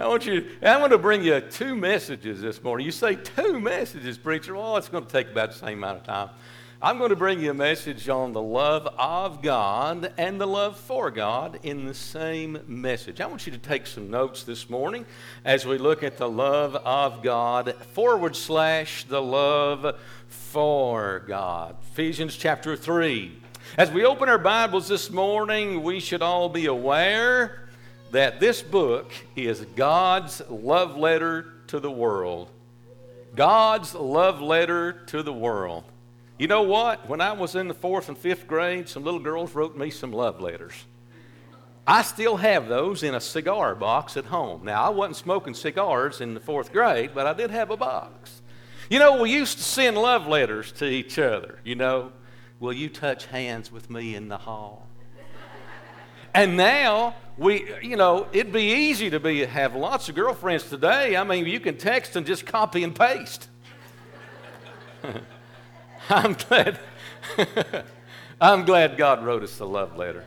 I want you, I'm going to bring you two messages this morning. You say two messages, preacher. Well, it's going to take about the same amount of time. I'm going to bring you a message on the love of God and the love for God in the same message. I want you to take some notes this morning as we look at the love of God forward slash the love for God. Ephesians chapter 3. As we open our Bibles this morning, we should all be aware that this book is God's love letter to the world. God's love letter to the world. You know what? When I was in the fourth and fifth grade, some little girls wrote me some love letters. I still have those in a cigar box at home. Now, I wasn't smoking cigars in the fourth grade, but I did have a box. You know, we used to send love letters to each other. You know, will you touch hands with me in the hall? And now we, you know, it'd be easy to be have lots of girlfriends today. I mean, you can text and just copy and paste. I'm glad. I'm glad God wrote us the love letter.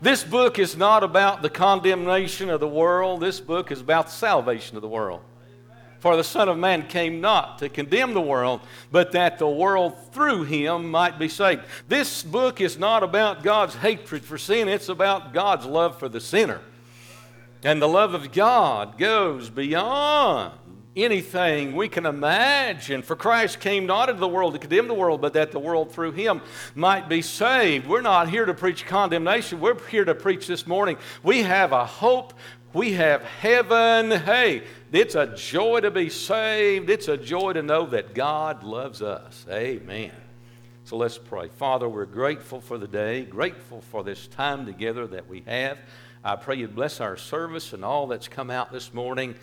This book is not about the condemnation of the world. This book is about the salvation of the world. For the Son of Man came not to condemn the world, but that the world through him might be saved. This book is not about God's hatred for sin, it's about God's love for the sinner. And the love of God goes beyond anything we can imagine. For Christ came not into the world to condemn the world, but that the world through him might be saved. We're not here to preach condemnation. We're here to preach this morning. We have a hope. We have heaven. Hey, it's a joy to be saved. It's a joy to know that God loves us. Amen. So let's pray. Father, we're grateful for the day, grateful for this time together that we have. I pray you bless our service and all that's come out this morning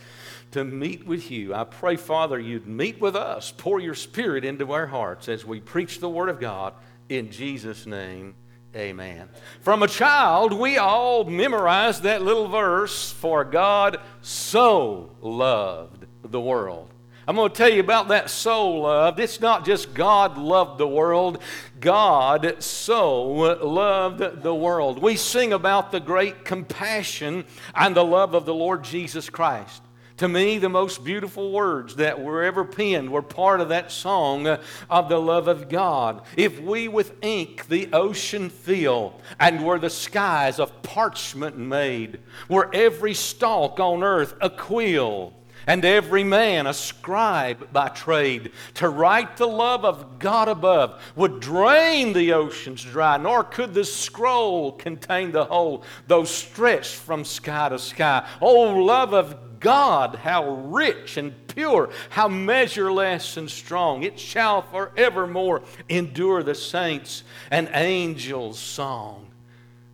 to meet with you. I pray, Father, you'd meet with us, pour your spirit into our hearts as we preach the Word of God in Jesus' name. Amen. From a child, we all memorized that little verse, for God so loved the world. I'm going to tell you about that so loved. It's not just God loved the world, God so loved the world. We sing about the great compassion and the love of the Lord Jesus Christ. To me, the most beautiful words that were ever penned were part of that song uh, of the love of God. If we with ink the ocean fill, and were the skies of parchment made, were every stalk on earth a quill, and every man a scribe by trade, to write the love of God above would drain the oceans dry, nor could the scroll contain the whole, though stretched from sky to sky. Oh, love of God, how rich and pure, how measureless and strong. It shall forevermore endure the saints' and angels' song.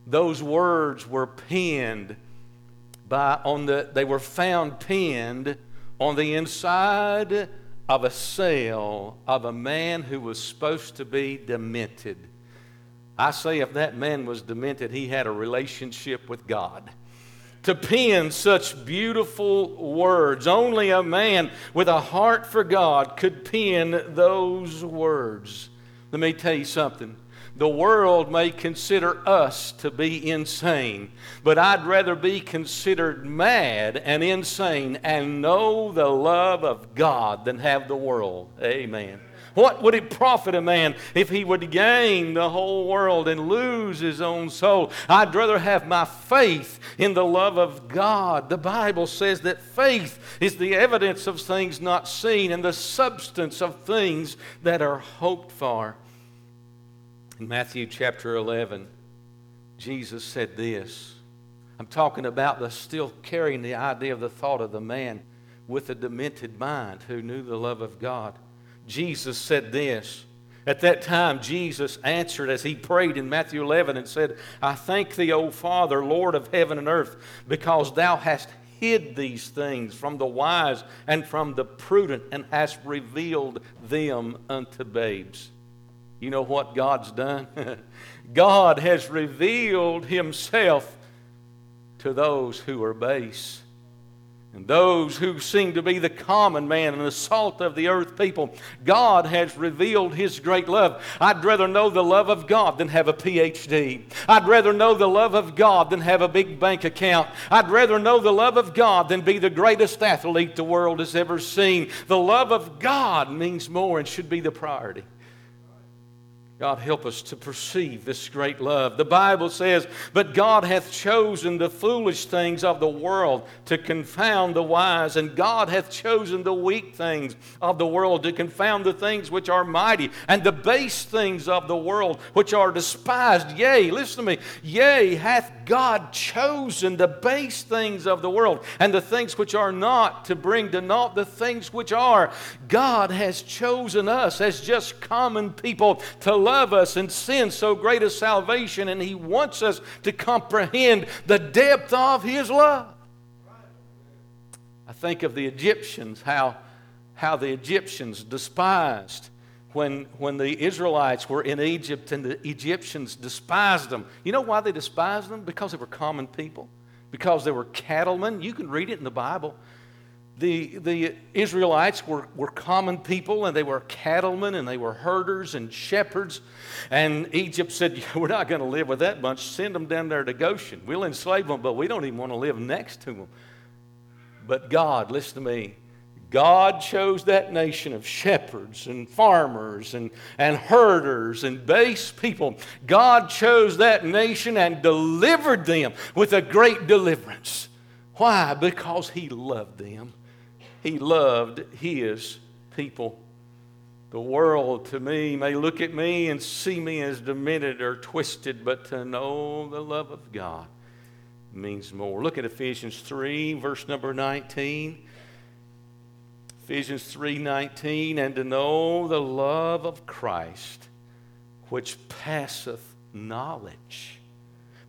Those words were penned by on the they were found penned on the inside of a cell of a man who was supposed to be demented. I say if that man was demented, he had a relationship with God to pen such beautiful words. Only a man with a heart for God could pen those words. Let me tell you something. The world may consider us to be insane, but I'd rather be considered mad and insane and know the love of God than have the world. Amen. What would it profit a man if he would gain the whole world and lose his own soul? I'd rather have my faith in the love of God. The Bible says that faith is the evidence of things not seen and the substance of things that are hoped for. In Matthew chapter 11, Jesus said this. I'm talking about the still carrying the idea of the thought of the man with a demented mind who knew the love of God. Jesus said this. At that time, Jesus answered as he prayed in Matthew 11 and said, I thank thee, O Father, Lord of heaven and earth, because thou hast hid these things from the wise and from the prudent and hast revealed them unto babes. You know what God's done? God has revealed himself to those who are base. and those who seem to be the common man and the salt of the earth people, God has revealed His great love. I'd rather know the love of God than have a PhD. I'd rather know the love of God than have a big bank account. I'd rather know the love of God than be the greatest athlete the world has ever seen. The love of God means more and should be the priority. God, help us to perceive this great love. The Bible says, But God hath chosen the foolish things of the world to confound the wise, and God hath chosen the weak things of the world to confound the things which are mighty, and the base things of the world which are despised. Yea, listen to me, yea, hath God chosen the base things of the world, and the things which are not, to bring to naught the things which are. God has chosen us as just common people to love us and send so great a salvation, and He wants us to comprehend the depth of His love. I think of the Egyptians, how, how the Egyptians despised when, when the Israelites were in Egypt and the Egyptians despised them. You know why they despised them? Because they were common people, because they were cattlemen. You can read it in the Bible the, the Israelites were, were common people and they were cattlemen and they were herders and shepherds. And Egypt said, We're not going to live with that bunch. Send them down there to Goshen. We'll enslave them, but we don't even want to live next to them. But God, listen to me, God chose that nation of shepherds and farmers and, and herders and base people. God chose that nation and delivered them with a great deliverance. Why? Because He loved them he loved his people. The world to me may look at me and see me as demented or twisted, but to know the love of God means more. Look at Ephesians 3, verse number 19. Ephesians 3:19 and to know the love of Christ which passeth knowledge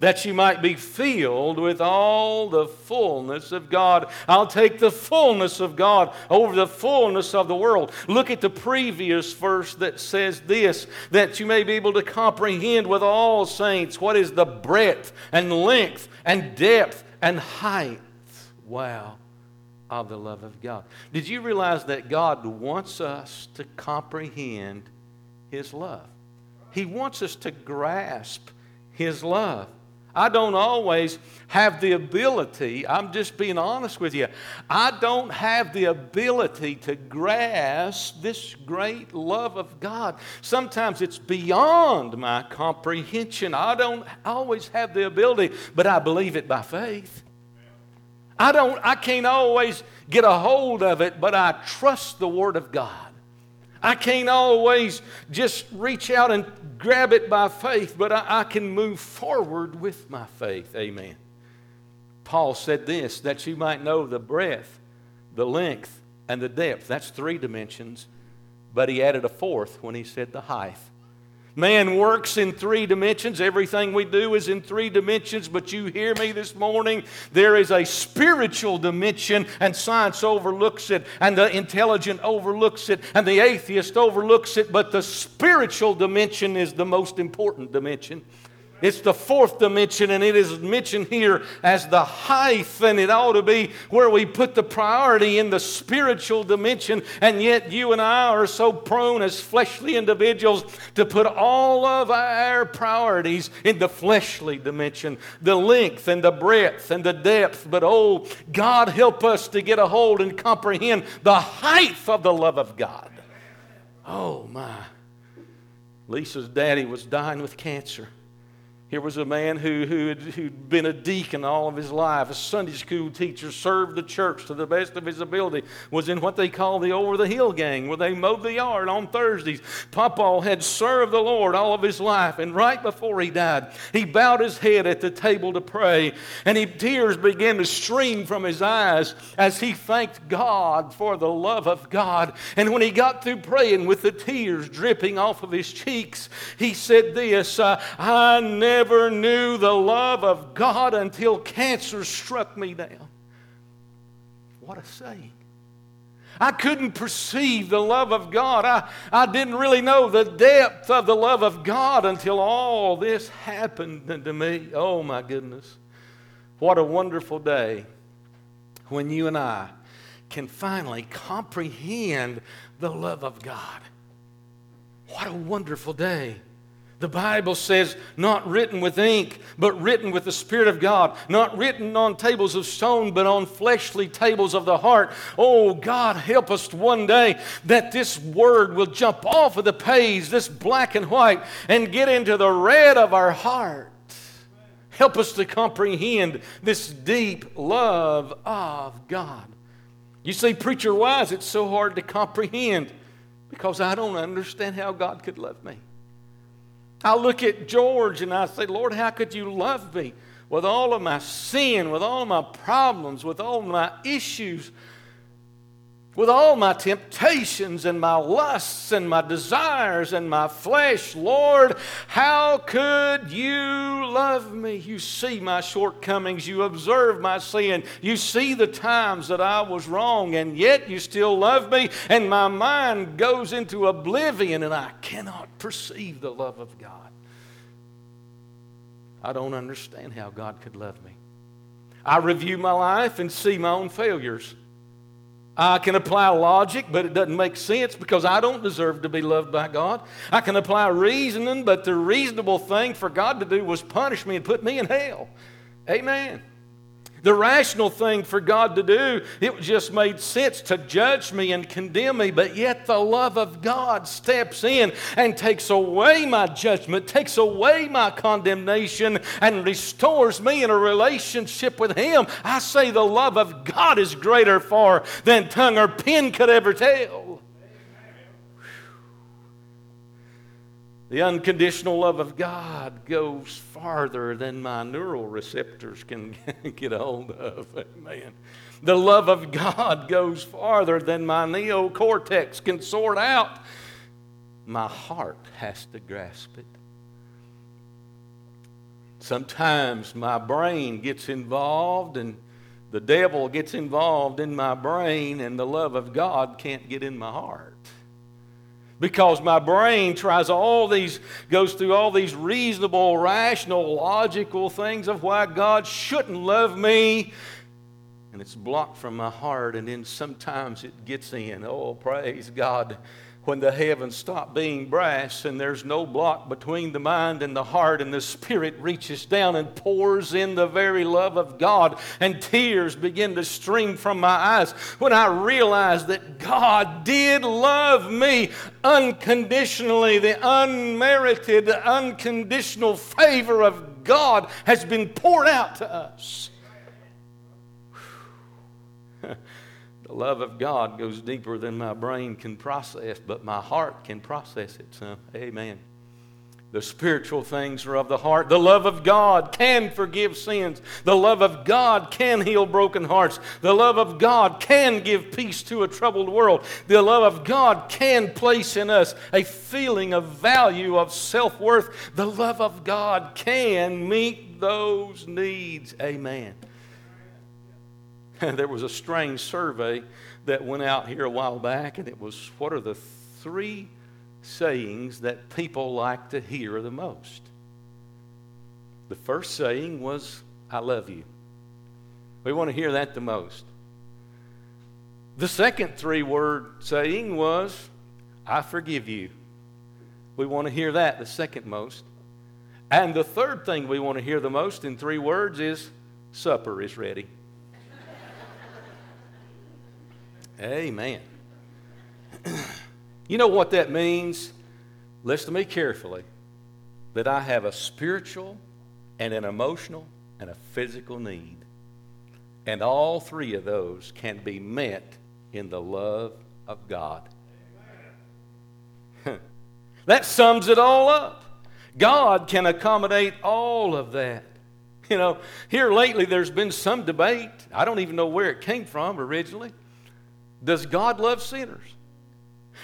that you might be filled with all the fullness of God. I'll take the fullness of God over the fullness of the world. Look at the previous verse that says this that you may be able to comprehend with all saints what is the breadth and length and depth and height. Wow. Of the love of God. Did you realize that God wants us to comprehend His love? He wants us to grasp His love. I don't always have the ability, I'm just being honest with you, I don't have the ability to grasp this great love of God. Sometimes it's beyond my comprehension. I don't always have the ability, but I believe it by faith. I don't I can't always get a hold of it, but I trust the word of God. I can't always just reach out and grab it by faith, but I, I, can move forward with my faith. Amen. Paul said this that you might know the breadth, the length, and the depth. That's three dimensions, but he added a fourth when he said the height. Man works in three dimensions. Everything we do is in three dimensions. But you hear me this morning? There is a spiritual dimension, and science overlooks it, and the intelligent overlooks it, and the atheist overlooks it. But the spiritual dimension is the most important dimension. It's the fourth dimension, and it is mentioned here as the height, and it ought to be where we put the priority in the spiritual dimension. And yet, you and I are so prone as fleshly individuals to put all of our priorities in the fleshly dimension the length, and the breadth, and the depth. But oh, God, help us to get a hold and comprehend the height of the love of God. Oh, my. Lisa's daddy was dying with cancer. Here was a man who, who had, who'd been a deacon all of his life, a Sunday school teacher, served the church to the best of his ability, was in what they call the over the hill gang, where they mowed the yard on Thursdays. Papa had served the Lord all of his life, and right before he died, he bowed his head at the table to pray, and he, tears began to stream from his eyes as he thanked God for the love of God. And when he got through praying with the tears dripping off of his cheeks, he said this I never never knew the love of God until cancer struck me down. What a saying. I couldn't perceive the love of God. I, I didn't really know the depth of the love of God until all this happened to me. Oh, my goodness. What a wonderful day. when you and I can finally comprehend the love of God. What a wonderful day. The Bible says, not written with ink, but written with the Spirit of God. Not written on tables of stone, but on fleshly tables of the heart. Oh, God, help us one day that this word will jump off of the page, this black and white, and get into the red of our heart. Help us to comprehend this deep love of God. You see, preacher wise, it's so hard to comprehend because I don't understand how God could love me. I look at George and I say, Lord, how could you love me with all of my sin, with all of my problems, with all of my issues? With all my temptations and my lusts and my desires and my flesh, Lord, how could you love me? You see my shortcomings, you observe my sin, you see the times that I was wrong, and yet you still love me, and my mind goes into oblivion and I cannot perceive the love of God. I don't understand how God could love me. I review my life and see my own failures. I can apply logic, but it doesn't make sense because I don't deserve to be loved by God. I can apply reasoning, but the reasonable thing for God to do was punish me and put me in hell. Amen. The rational thing for God to do, it just made sense to judge me and condemn me, but yet the love of God steps in and takes away my judgment, takes away my condemnation, and restores me in a relationship with Him. I say the love of God is greater far than tongue or pen could ever tell. The unconditional love of God goes farther than my neural receptors can get a hold of. Amen. The love of God goes farther than my neocortex can sort out. My heart has to grasp it. Sometimes my brain gets involved and the devil gets involved in my brain, and the love of God can't get in my heart because my brain tries all these goes through all these reasonable rational logical things of why god shouldn't love me. And it's blocked from my heart. And then sometimes it gets in. Oh praise god when the heavens stop being brass and there's no block between the mind and the heart, and the Spirit reaches down and pours in the very love of God, and tears begin to stream from my eyes when I realize that God did love me unconditionally. The unmerited, unconditional favor of God has been poured out to us. The love of God goes deeper than my brain can process, but my heart can process it some. Amen. The spiritual things are of the heart. The love of God can forgive sins. The love of God can heal broken hearts. The love of God can give peace to a troubled world. The love of God can place in us a feeling of value, of self worth. The love of God can meet those needs. Amen. there was a strange survey that went out here a while back, and it was what are the three sayings that people like to hear the most? The first saying was, I love you. We want to hear that the most. The second three word saying was, I forgive you. We want to hear that the second most. And the third thing we want to hear the most in three words is, supper is ready. Amen. you know what that means? Listen to me carefully. That I have a spiritual and an emotional and a physical need. And all three of those can be met in the love of God. that sums it all up. God can accommodate all of that. You know, here lately there's been some debate. I don't even know where it came from originally does God love sinners?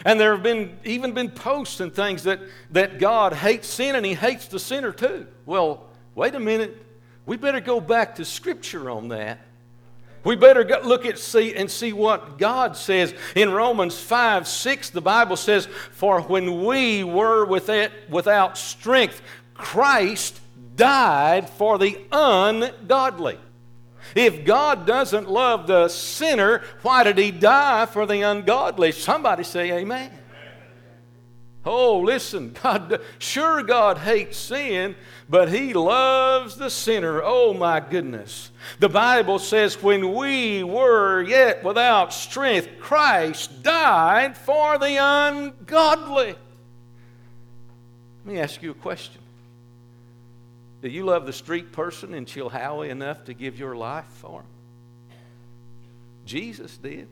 And there have been even been posts and things that, that God hates sin and he hates the sinner too. Well, wait a minute. We better go back to Scripture on that. We better go, look at see and see what God says in Romans 5 6. The Bible says, For when we were without, without strength, Christ died for the ungodly. If God doesn't love the sinner, why did he die for the ungodly? Somebody say amen. Oh, listen, God, sure, God hates sin, but He loves the sinner. Oh, my goodness. The Bible says, when we were yet without strength, Christ died for the ungodly. Let me ask you a question Do you love the street person in Chilhowie enough to give your life for him? Jesus did.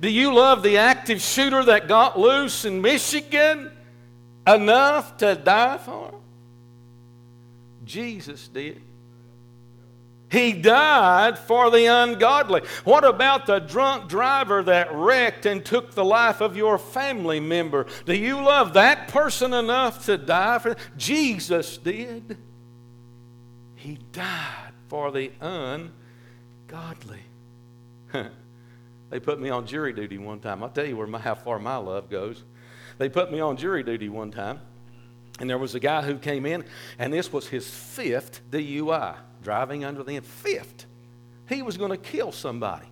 Do you love the active shooter that got loose in Michigan enough to die for him? Jesus did. He died for the ungodly. What about the drunk driver that wrecked and took the life of your family member? Do you love that person enough to die for? Jesus did. He died for the ungodly. They put me on jury duty one time. I'll tell you where my, how far my love goes. They put me on jury duty one time, and there was a guy who came in, and this was his fifth DUI, driving under the fifth. He was going to kill somebody.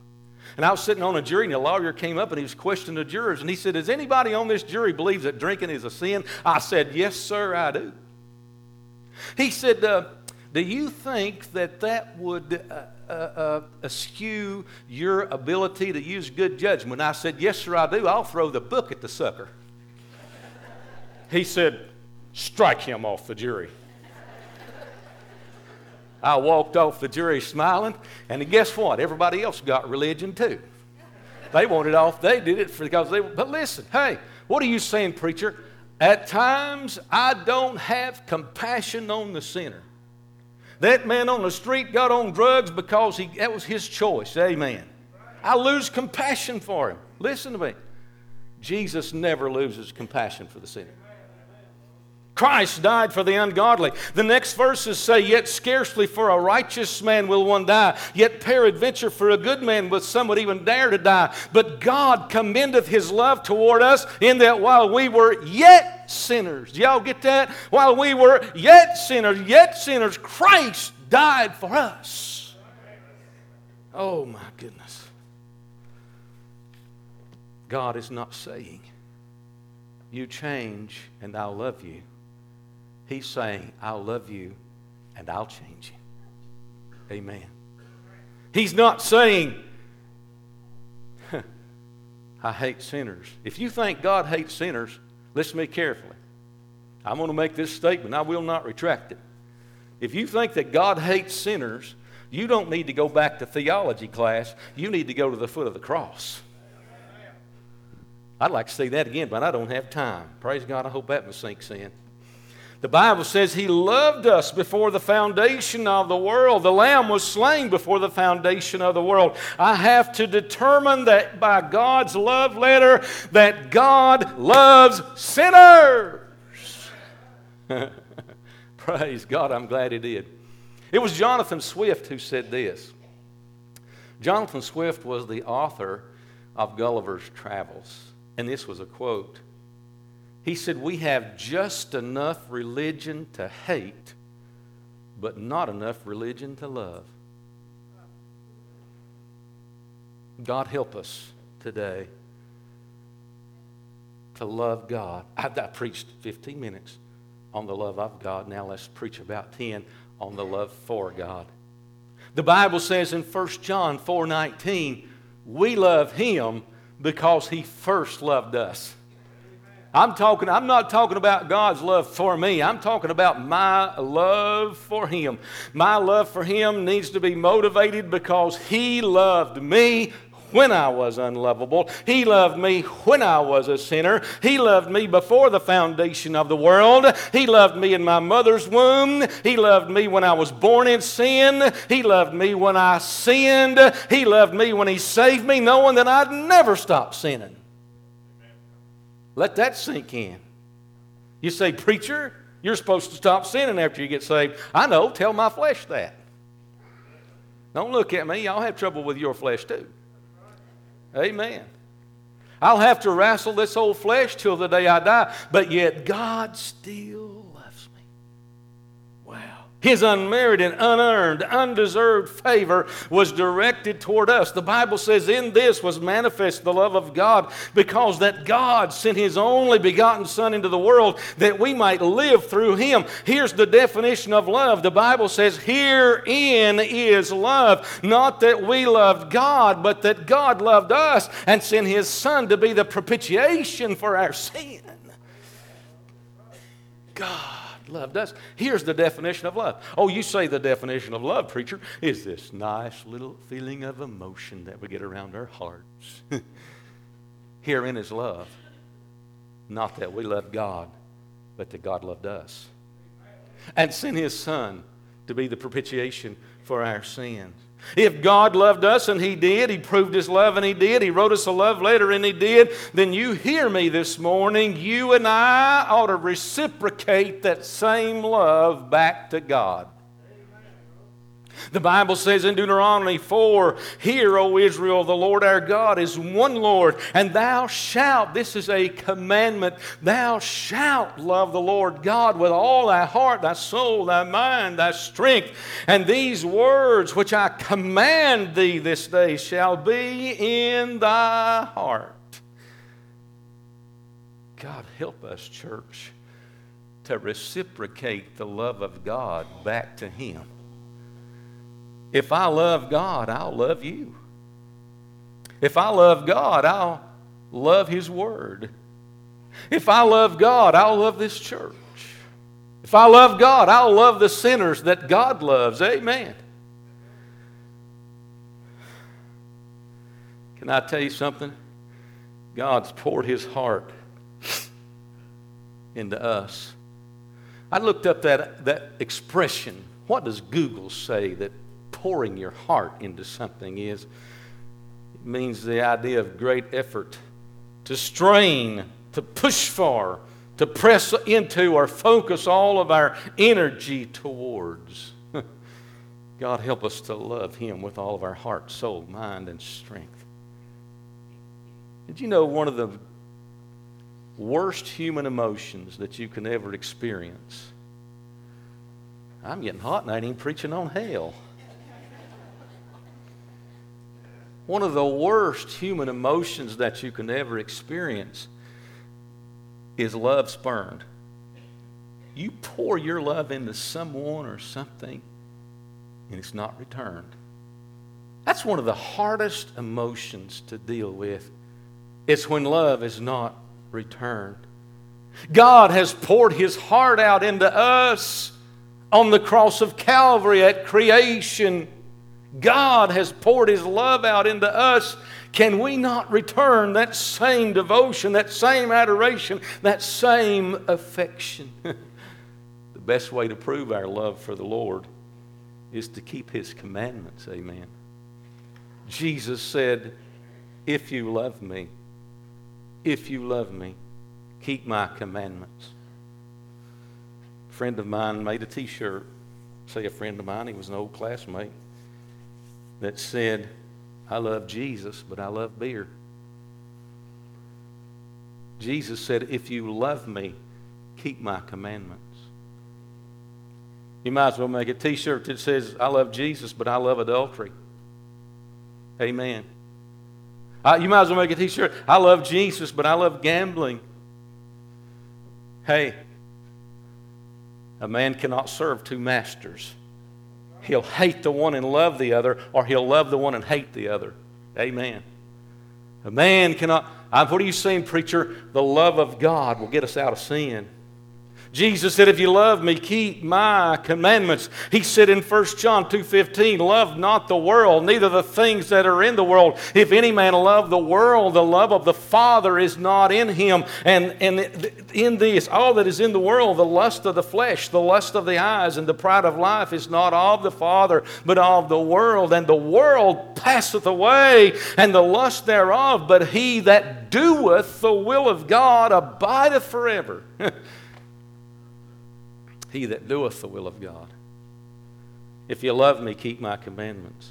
And I was sitting on a jury, and a lawyer came up and he was questioning the jurors, and he said, Does anybody on this jury believes that drinking is a sin? I said, Yes, sir, I do. He said, uh, Do you think that that would uh, uh, uh, eschew your ability to use good judgment? I said, Yes, sir, I do. I'll throw the book at the sucker. he said, Strike him off the jury. I walked off the jury smiling, and guess what? Everybody else got religion too. They wanted off. They did it because they. But listen, hey, what are you saying, preacher? At times, I don't have compassion on the sinner. That man on the street got on drugs because he, that was his choice. Amen. I lose compassion for him. Listen to me. Jesus never loses compassion for the sinner. Christ died for the ungodly. The next verses say, Yet scarcely for a righteous man will one die, yet peradventure for a good man will some would even dare to die. But God commendeth his love toward us in that while we were yet sinners. Y'all get that? While we were yet sinners, yet sinners, Christ died for us. Oh my goodness. God is not saying, You change and I'll love you. He's saying, I'll love you and I'll change you. Amen. He's not saying, I hate sinners. If you think God hates sinners, Listen to me carefully. I'm going to make this statement. I will not retract it. If you think that God hates sinners, you don't need to go back to theology class. You need to go to the foot of the cross. I'd like to say that again, but I don't have time. Praise God. I hope that one sinks in. The Bible says he loved us before the foundation of the world. The Lamb was slain before the foundation of the world. I have to determine that by God's love letter that God loves sinners. Praise God, I'm glad he did. It was Jonathan Swift who said this. Jonathan Swift was the author of Gulliver's Travels, and this was a quote. He said, We have just enough religion to hate, but not enough religion to love. God help us today to love God. I, I, preached 15 minutes on the love of God. Now let's preach about 10 on the love for God. The Bible says in 1 John 4:19, we love him because he first loved us. I'm talking, I'm not talking about God's love for me. I'm talking about my love for Him. My love for Him needs to be motivated because He loved me when I was unlovable. He loved me when I was a sinner. He loved me before the foundation of the world. He loved me in my mother's womb. He loved me when I was born in sin. He loved me when I sinned. He loved me when He saved me, knowing that I'd never stop sinning. Let that sink in. You say, Preacher, you're supposed to stop sinning after you get saved. I know, tell my flesh that. Don't look at me. I'll have trouble with your flesh too. Amen. I'll have to wrestle this old flesh till the day I die, but yet God still loves me. Wow. His unmerited, unearned, undeserved favor was directed toward us. The Bible says, In this was manifest the love of God, because that God sent His only begotten Son into the world that we might live through Him. Here's the definition of love. The Bible says, Herein is love. Not that we loved God, but that God loved us and sent His Son to be the propitiation for our sin. God loved us. Here's the definition of love. Oh, you say the definition of love, preacher, is this nice little feeling of emotion that we get around our hearts. Herein is love. Not that we loved God, but that God loved us. And sent his Son to be the propitiation for our sins. If God loved us, and He did, He proved His love, and He did, He wrote us a love letter, and He did, then you hear me this morning. You and I ought to reciprocate that same love back to God. The Bible says in Deuteronomy 4 Hear, O Israel, the Lord our God is one Lord, and thou shalt, this is a commandment, thou shalt love the Lord God with all thy heart, thy soul, thy mind, thy strength. And these words which I command thee this day shall be in thy heart. God, help us, church, to reciprocate the love of God back to Him. If I love God, I'll love you. If I love God, I'll love His Word. If I love God, I'll love this church. If I love God, I'll love the sinners that God loves. Amen. Can I tell you something? God's poured His heart into us. I looked up that, that expression. What does Google say that pouring your heart into something is. It means the idea of great effort, to strain, to push for, to press into, or focus all of our energy towards. God, help us to love Him with all of our heart, soul, mind, and strength. Did you know one of the worst human emotions that you can ever experience? I'm getting hot and I ain't even preaching on hell. One of the worst human emotions that you can ever experience is love spurned. You pour your love into someone or something, and it's not returned. That's one of the hardest emotions to deal with. It's when love is not returned. God has poured his heart out into us on the cross of Calvary at creation. God has poured His love out into us. Can we not return that same devotion, that same adoration, that same affection? the best way to prove our love for the Lord is to keep His commandments. Amen. Jesus said, If you love me, if you love me, keep my commandments. A friend of mine made a t shirt. Say, a friend of mine, he was an old classmate that said, I love Jesus, but I love beer. Jesus said, If you love me, keep my commandments. You might as well make a t shirt that says, I love Jesus, but I love adultery. Amen. Uh, you might as well make a t shirt, I love Jesus, but I love gambling. Hey, a man cannot serve two masters. He'll hate the one and love the other, or he'll love the one and hate the other. Amen. A man cannot. What are you saying, preacher? The love of God will get us out of sin. Jesus said, If you love me, keep my commandments. He said in 1 John 2.15, Love not the world, neither the things that are in the world. If any man love the world, the love of the Father is not in him. And, and in this, all that is in the world, the lust of the flesh, the lust of the eyes, and the pride of life is not of the Father, but of the world. And the world passeth away, and the lust thereof, but he that doeth the will of God abideth forever. he that doeth the will of God. If you love me, keep my commandments.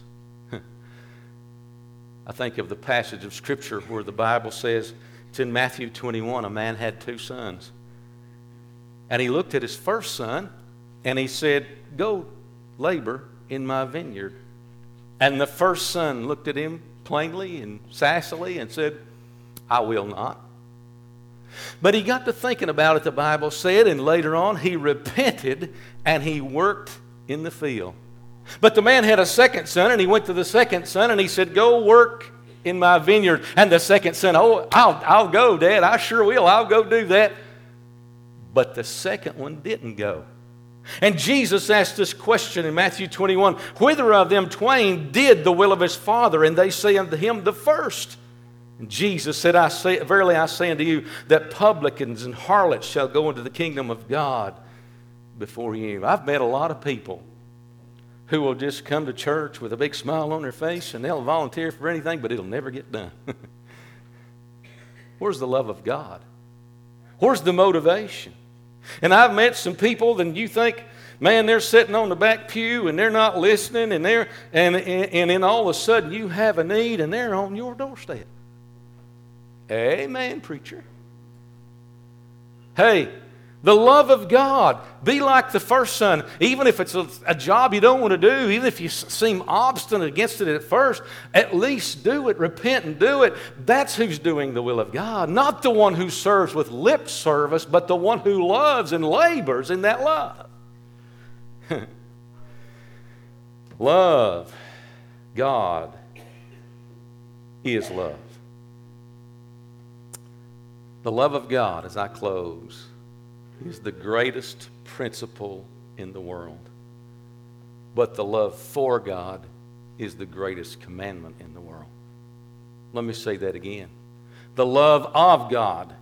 I think of the passage of Scripture where the Bible says, it's in Matthew 21, a man had two sons. And he looked at his first son and he said, Go labor in my vineyard. And the first son looked at him plainly and sassily and said, I will not. But he got to thinking about it, the Bible said, and later on he repented and he worked in the field. But the man had a second son, and he went to the second son and he said, Go work in my vineyard. And the second son, Oh, I'll, I'll go, Dad. I sure will. I'll go do that. But the second one didn't go. And Jesus asked this question in Matthew 21 Whither of them twain did the will of his Father? And they say unto him, The first. Jesus said, I say, Verily I say unto you, that publicans and harlots shall go into the kingdom of God before you. I've met a lot of people who will just come to church with a big smile on their face and they'll volunteer for anything, but it'll never get done. Where's the love of God? Where's the motivation? And I've met some people, and you think, man, they're sitting on the back pew and they're not listening, and they're and, and, and then all of a sudden you have a need and they're on your doorstep. Amen, preacher. Hey, the love of God. Be like the first son. Even if it's a, a, job you don't want to do, even if you seem obstinate against it at first, at least do it. Repent and do it. That's who's doing the will of God. Not the one who serves with lip service, but the one who loves and labors in that love. love. God is love. The love of God, as I close is the greatest principle in the world. But the love for God is the greatest commandment in the world. Let me say that again. The love of God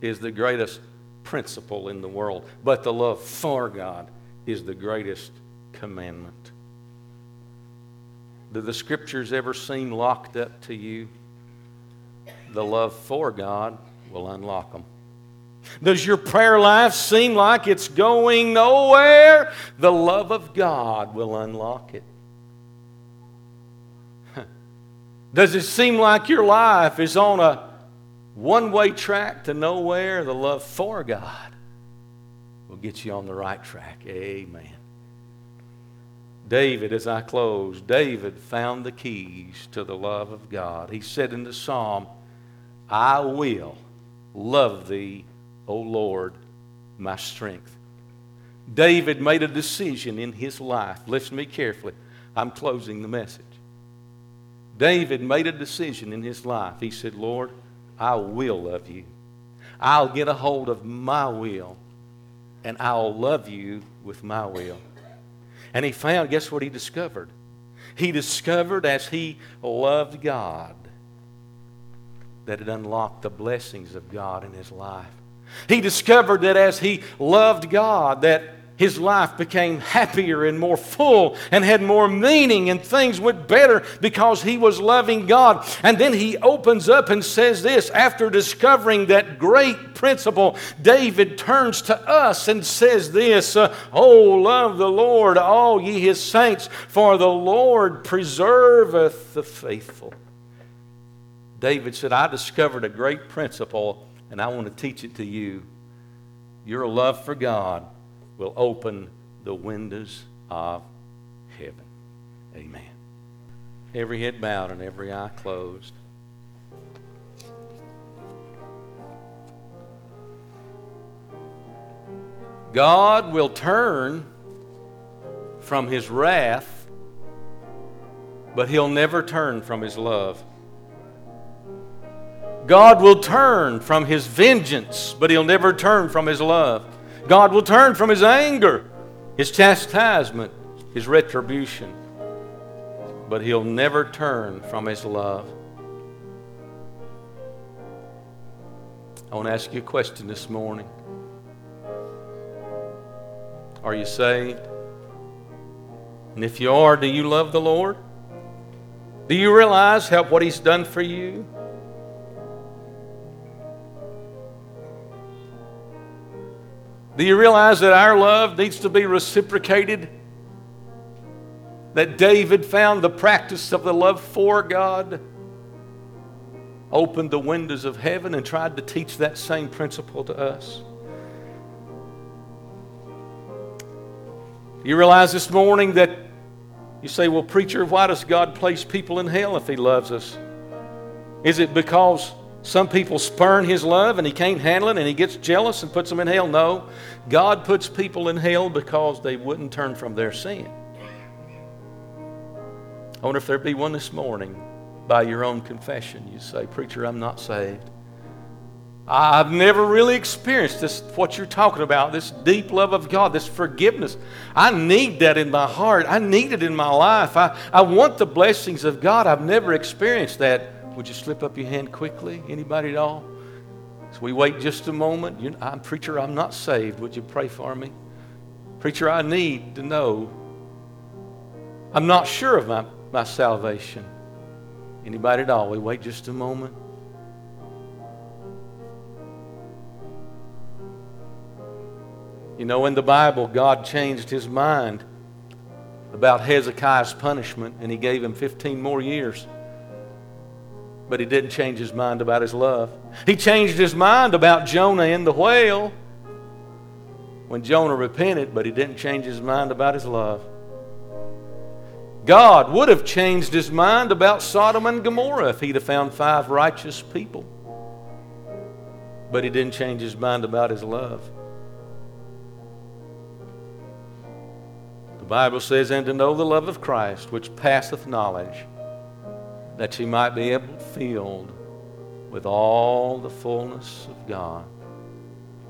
is the greatest principle in the world, but the love for God is the greatest commandment. Do the scriptures ever seem locked up to you? The love for God will unlock them. Does your prayer life seem like it's going nowhere? The love of God will unlock it. Does it seem like your life is on a one way track to nowhere? The love for God will get you on the right track. Amen. David, as I close, David found the keys to the love of God. He said in the psalm, I will love thee O Lord, my strength. David made a decision in his life. Listen to me carefully. I'm closing the message. David made a decision in his life. He said, Lord, I will love you. I'll get a hold of my will, and I'll love you with my will. And he found, guess what he discovered? He discovered as he loved God that it unlocked the blessings of God in his life. He discovered that as he loved God, that his life became happier and more full and had more meaning and things went better because he was loving God. And then he opens up and says this after discovering that great principle, David turns to us and says this uh, Oh, love the Lord, all ye his saints, for the Lord preserveth the faithful. David said, I discovered a great principle and I want to teach it to you. Your love for God will open the windows of heaven. Amen. Every head bowed and every eye closed. God will turn from his wrath, but he'll never turn from his love. God will turn from his vengeance, but he'll never turn from his love. God will turn from his anger, his chastisement, his retribution, but he'll never turn from his love. I want to ask you a question this morning. Are you saved? And if you are, do you love the Lord? Do you realize how, what He's done for you? Do you realize that our love needs to be reciprocated? That David found the practice of the love for God, opened the windows of heaven, and tried to teach that same principle to us. You realize this morning that you say, Well, preacher, why does God place people in hell if He loves us? Is it because some people spurn His love and He can't handle it and He gets jealous and puts them in hell? No. God puts people in hell because they wouldn't turn from their sin. I wonder if there'd be one this morning by your own confession. You say, Preacher, I'm not saved. I've never really experienced this, what you're talking about, this deep love of God, this forgiveness. I need that in my heart. I need it in my life. I, I want the blessings of God. I've never experienced that. Would you slip up your hand quickly? Anybody at all? So we wait just a moment. You, I'm preacher, I'm not saved. Would you pray for me? Preacher, I need to know. I'm not sure of my, my salvation. Anybody at all? We wait just a moment. You know, in the Bible, God changed his mind about Hezekiah's punishment, and he gave him 15 more years. But he didn't change his mind about his love. He changed his mind about Jonah in the whale when Jonah repented, but he didn't change his mind about his love. God would have changed his mind about Sodom and Gomorrah if he'd have found five righteous people. But he didn't change his mind about his love. The Bible says, and to know the love of Christ, which passeth knowledge, that ye might be able to filled with all the fullness of God.